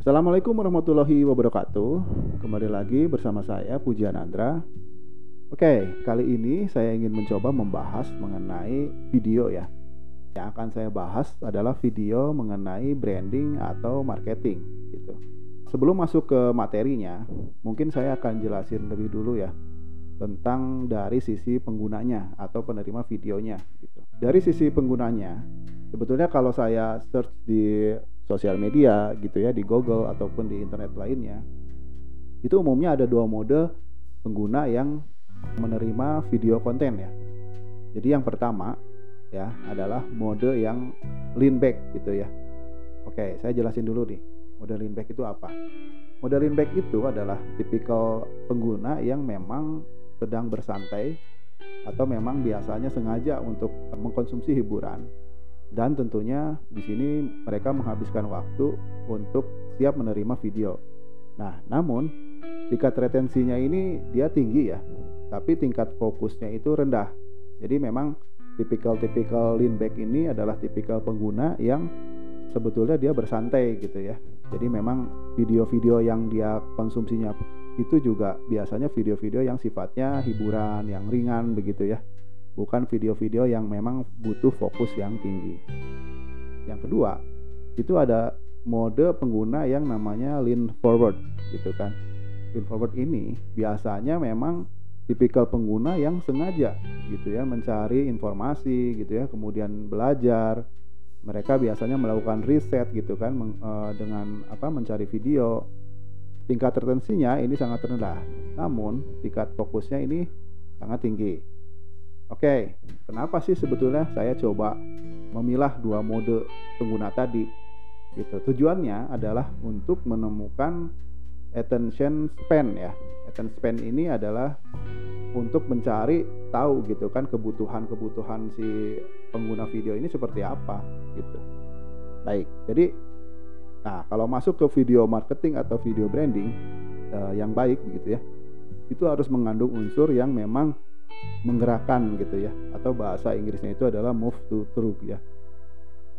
Assalamualaikum warahmatullahi wabarakatuh. Kembali lagi bersama saya Pujian Andra. Oke, kali ini saya ingin mencoba membahas mengenai video ya. Yang akan saya bahas adalah video mengenai branding atau marketing gitu. Sebelum masuk ke materinya, mungkin saya akan jelasin lebih dulu ya tentang dari sisi penggunanya atau penerima videonya gitu. Dari sisi penggunanya, sebetulnya kalau saya search di sosial media gitu ya di Google ataupun di internet lainnya itu umumnya ada dua mode pengguna yang menerima video konten ya. Jadi yang pertama ya adalah mode yang lean back gitu ya. Oke saya jelasin dulu nih mode lean back itu apa? Mode lean back itu adalah tipikal pengguna yang memang sedang bersantai atau memang biasanya sengaja untuk mengkonsumsi hiburan dan tentunya di sini mereka menghabiskan waktu untuk siap menerima video. Nah, namun tingkat retensinya ini dia tinggi ya, tapi tingkat fokusnya itu rendah. Jadi memang tipikal-tipikal lean back ini adalah tipikal pengguna yang sebetulnya dia bersantai gitu ya. Jadi memang video-video yang dia konsumsinya itu juga biasanya video-video yang sifatnya hiburan, yang ringan begitu ya bukan video-video yang memang butuh fokus yang tinggi. Yang kedua, itu ada mode pengguna yang namanya lean forward gitu kan. Lean forward ini biasanya memang tipikal pengguna yang sengaja gitu ya mencari informasi gitu ya, kemudian belajar. Mereka biasanya melakukan riset gitu kan eh, dengan apa mencari video. Tingkat retensinya ini sangat rendah, namun tingkat fokusnya ini sangat tinggi. Oke, kenapa sih sebetulnya saya coba memilah dua mode pengguna tadi? Gitu. Tujuannya adalah untuk menemukan attention span ya. Attention span ini adalah untuk mencari tahu gitu kan kebutuhan-kebutuhan si pengguna video ini seperti apa gitu. Baik, jadi nah kalau masuk ke video marketing atau video branding eh, yang baik begitu ya, itu harus mengandung unsur yang memang menggerakkan gitu ya. Atau bahasa Inggrisnya itu adalah move to truth ya.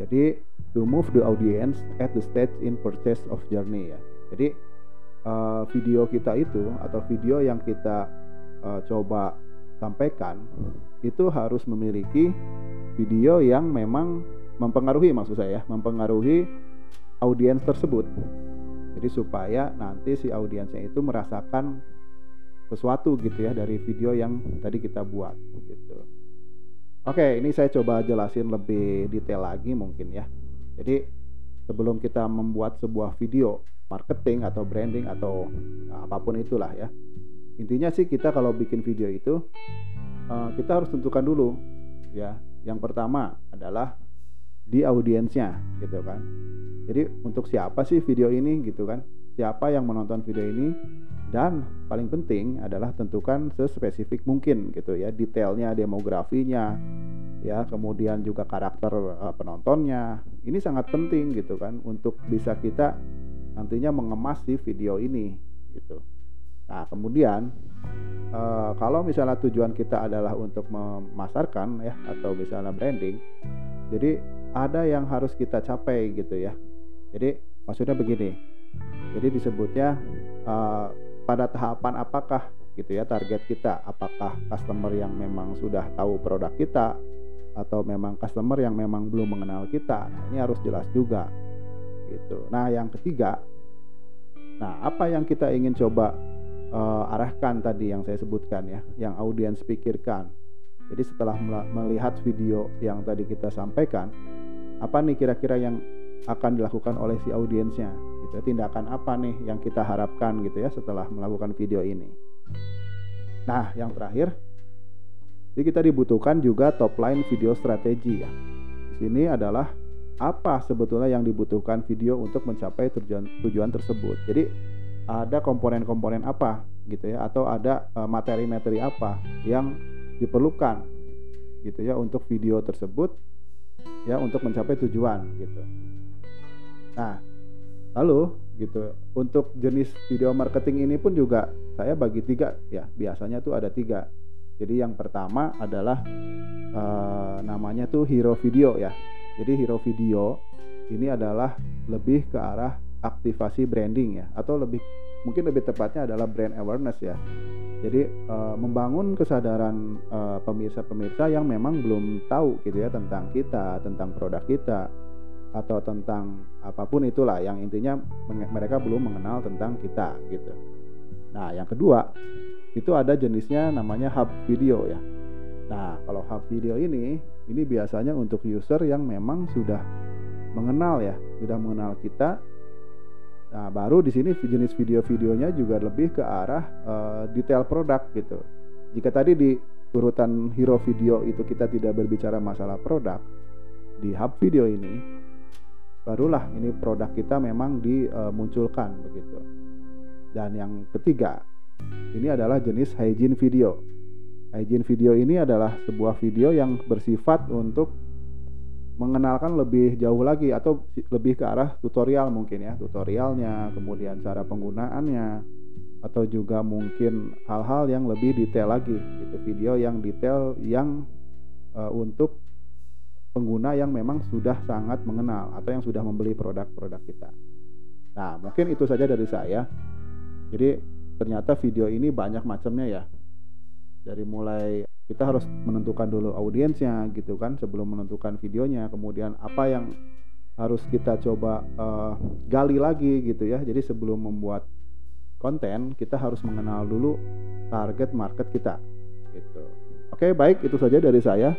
Jadi to move the audience at the stage in purchase of journey ya. Jadi uh, video kita itu atau video yang kita uh, coba sampaikan itu harus memiliki video yang memang mempengaruhi maksud saya mempengaruhi audiens tersebut. Jadi supaya nanti si audiensnya itu merasakan sesuatu gitu ya dari video yang tadi kita buat gitu. Oke, ini saya coba jelasin lebih detail lagi mungkin ya. Jadi sebelum kita membuat sebuah video marketing atau branding atau apa pun itulah ya. Intinya sih kita kalau bikin video itu eh, kita harus tentukan dulu ya. Yang pertama adalah di audiensnya gitu kan. Jadi untuk siapa sih video ini gitu kan? Siapa yang menonton video ini? Dan paling penting adalah tentukan sespesifik mungkin gitu ya detailnya demografinya ya kemudian juga karakter uh, penontonnya. Ini sangat penting gitu kan untuk bisa kita nantinya mengemas si video ini gitu. Nah kemudian uh, kalau misalnya tujuan kita adalah untuk memasarkan ya atau misalnya branding jadi ada yang harus kita capai gitu ya. Jadi maksudnya begini. Jadi disebutnya uh, pada tahapan apakah gitu ya target kita. Apakah customer yang memang sudah tahu produk kita atau memang customer yang memang belum mengenal kita. Nah, ini harus jelas juga gitu. Nah yang ketiga nah apa yang kita ingin coba uh, arahkan tadi yang saya sebutkan ya yang audiens pikirkan. Jadi setelah melihat video yang tadi kita sampaikan apa nih kira-kira yang akan dilakukan oleh si audiensnya gitu tindakan apa nih yang kita harapkan gitu ya setelah melakukan video ini? Nah yang terakhir jadi kita dibutuhkan juga top line video strategi ya. Di sini adalah apa sebetulnya yang dibutuhkan video untuk mencapai tujuan tujuan tersebut. Jadi ada komponen-komponen apa gitu ya atau ada eh, materi-materi apa yang diperlukan gitu ya untuk video tersebut ya untuk mencapai tujuan gitu. Nah, Lalu gitu untuk jenis video marketing ini pun juga saya bagi tiga ya biasanya tuh ada tiga. Jadi yang pertama adalah uh, namanya tuh hero video ya. Jadi hero video ini adalah lebih ke arah aktivasi branding ya atau lebih mungkin lebih tepatnya adalah brand awareness ya. Jadi uh, membangun kesadaran uh, pemirsa-pemirsa yang memang belum tahu gitu ya tentang kita, tentang produk kita atau tentang apa pun itulah yang intinya mereka belum mengenal tentang kita gitu. Nah, yang kedua itu ada jenisnya namanya hub video ya. Nah, kalau hub video ini ini biasanya untuk user yang memang sudah mengenal ya, sudah mengenal kita Nah, baru di sini jenis video-videonya juga lebih ke arah uh, detail produk gitu. Jika tadi di urutan hero video itu kita tidak berbicara masalah produk, di hub video ini barulah ini produk kita memang dimunculkan begitu. Dan yang ketiga, ini adalah jenis hygiene video. Hygiene video ini adalah sebuah video yang bersifat untuk mengenalkan lebih jauh lagi atau lebih ke arah tutorial mungkin ya tutorialnya kemudian cara penggunaannya atau juga mungkin hal-hal yang lebih detail lagi gitu video yang detail yang uh, untuk pengguna yang memang sudah sangat mengenal atau yang sudah membeli produk-produk kita. Nah, mungkin itu saja dari saya. Jadi ternyata video ini banyak macamnya ya. Dari mulai kita harus menentukan dulu audiensnya gitu kan sebelum menentukan videonya kemudian apa yang harus kita coba uh, gali lagi gitu ya jadi sebelum membuat konten kita harus mengenal dulu target market kita gitu oke baik itu saja dari saya